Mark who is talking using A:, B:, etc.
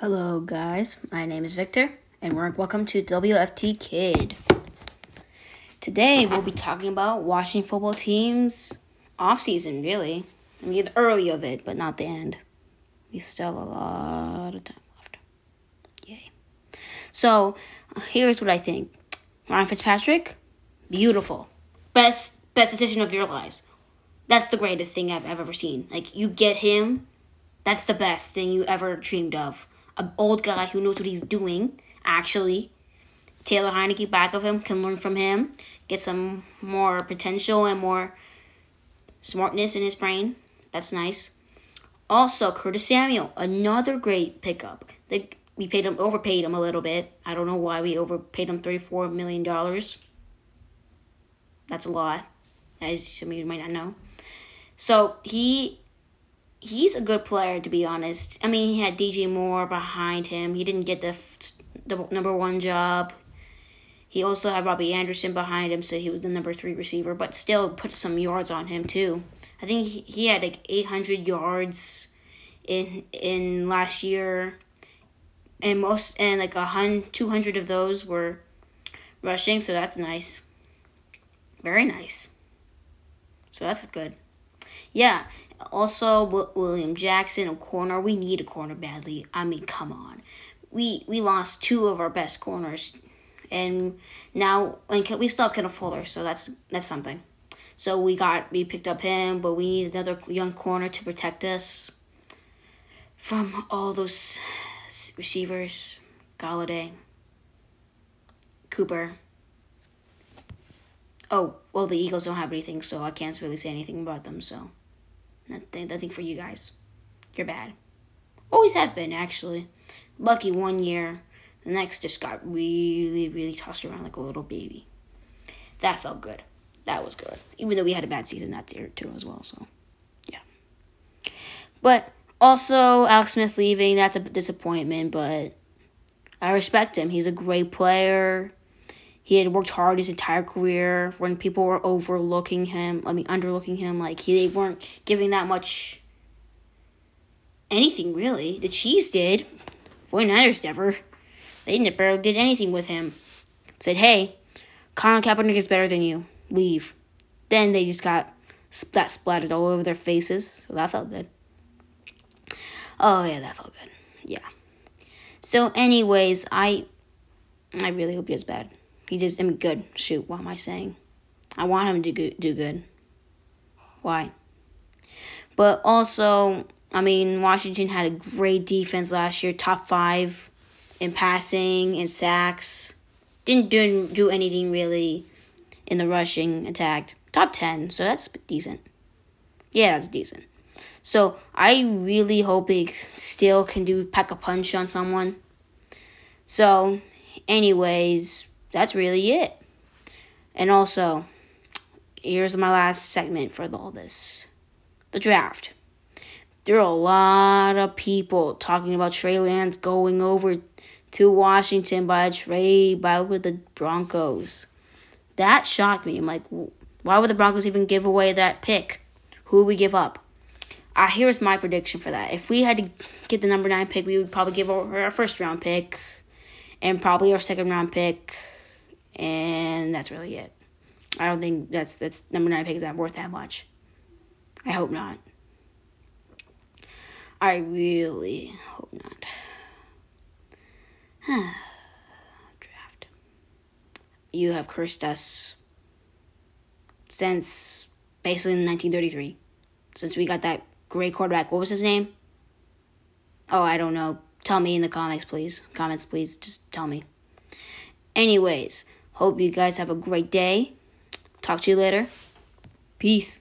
A: Hello, guys. My name is Victor, and welcome to WFT Kid. Today, we'll be talking about watching football teams off season. Really, I mean the early of it, but not the end. We still have a lot of time left. Yay! So, here's what I think: Ryan Fitzpatrick, beautiful, best best decision of your lives. That's the greatest thing I've ever seen. Like you get him, that's the best thing you ever dreamed of an old guy who knows what he's doing, actually. Taylor Heinicke back of him can learn from him, get some more potential and more smartness in his brain. That's nice. Also, Curtis Samuel, another great pickup. They, we paid him, overpaid him a little bit. I don't know why we overpaid him $34 million. That's a lot, as some of you might not know. So he he's a good player to be honest. I mean, he had DJ Moore behind him. He didn't get the, the number one job. He also had Robbie Anderson behind him, so he was the number three receiver, but still put some yards on him too. I think he, he had like eight hundred yards in in last year, and most and like a hundred two hundred of those were rushing, so that's nice. Very nice. So that's good. Yeah, also, William Jackson, a corner. We need a corner badly. I mean, come on. We we lost two of our best corners, and now and we still have Kendall Fuller, so that's that's something. So we got we picked up him, but we need another young corner to protect us from all those receivers. Golladay, Cooper. Oh well, the Eagles don't have anything, so I can't really say anything about them. So. Nothing, nothing for you guys. You're bad. Always have been, actually. Lucky one year. The next just got really, really tossed around like a little baby. That felt good. That was good. Even though we had a bad season that year, too, as well. So, yeah. But also, Alex Smith leaving, that's a disappointment, but I respect him. He's a great player. He had worked hard his entire career when people were overlooking him, I mean, underlooking him. Like, he, they weren't giving that much anything, really. The Chiefs did. 49ers never. They never did anything with him. Said, hey, Colin Kaepernick is better than you. Leave. Then they just got that splattered all over their faces. So that felt good. Oh, yeah, that felt good. Yeah. So, anyways, I I really hope he does bad. He just, mean, good. Shoot, what am I saying? I want him to. Do good. Why? But also, I mean, Washington had a great defense last year, top five in passing and sacks. Didn't do, do anything really in the rushing attack. Top 10, so that's decent. Yeah, that's decent. So I really hope he still can do pack a punch on someone. So, anyways, that's really it. And also, here's my last segment for all this the draft. There are a lot of people talking about Trey Lance going over to Washington by a trade by with the Broncos. That shocked me. I'm like, why would the Broncos even give away that pick? Who would we give up? Uh, here's my prediction for that. If we had to get the number nine pick, we would probably give our first round pick and probably our second round pick and that's really it. I don't think that's that's number nine pick is not worth that much. I hope not. I really hope not. Draft. You have cursed us since basically 1933. Since we got that great quarterback. What was his name? Oh, I don't know. Tell me in the comments, please. Comments, please. Just tell me. Anyways, Hope you guys have a great day. Talk to you later. Peace.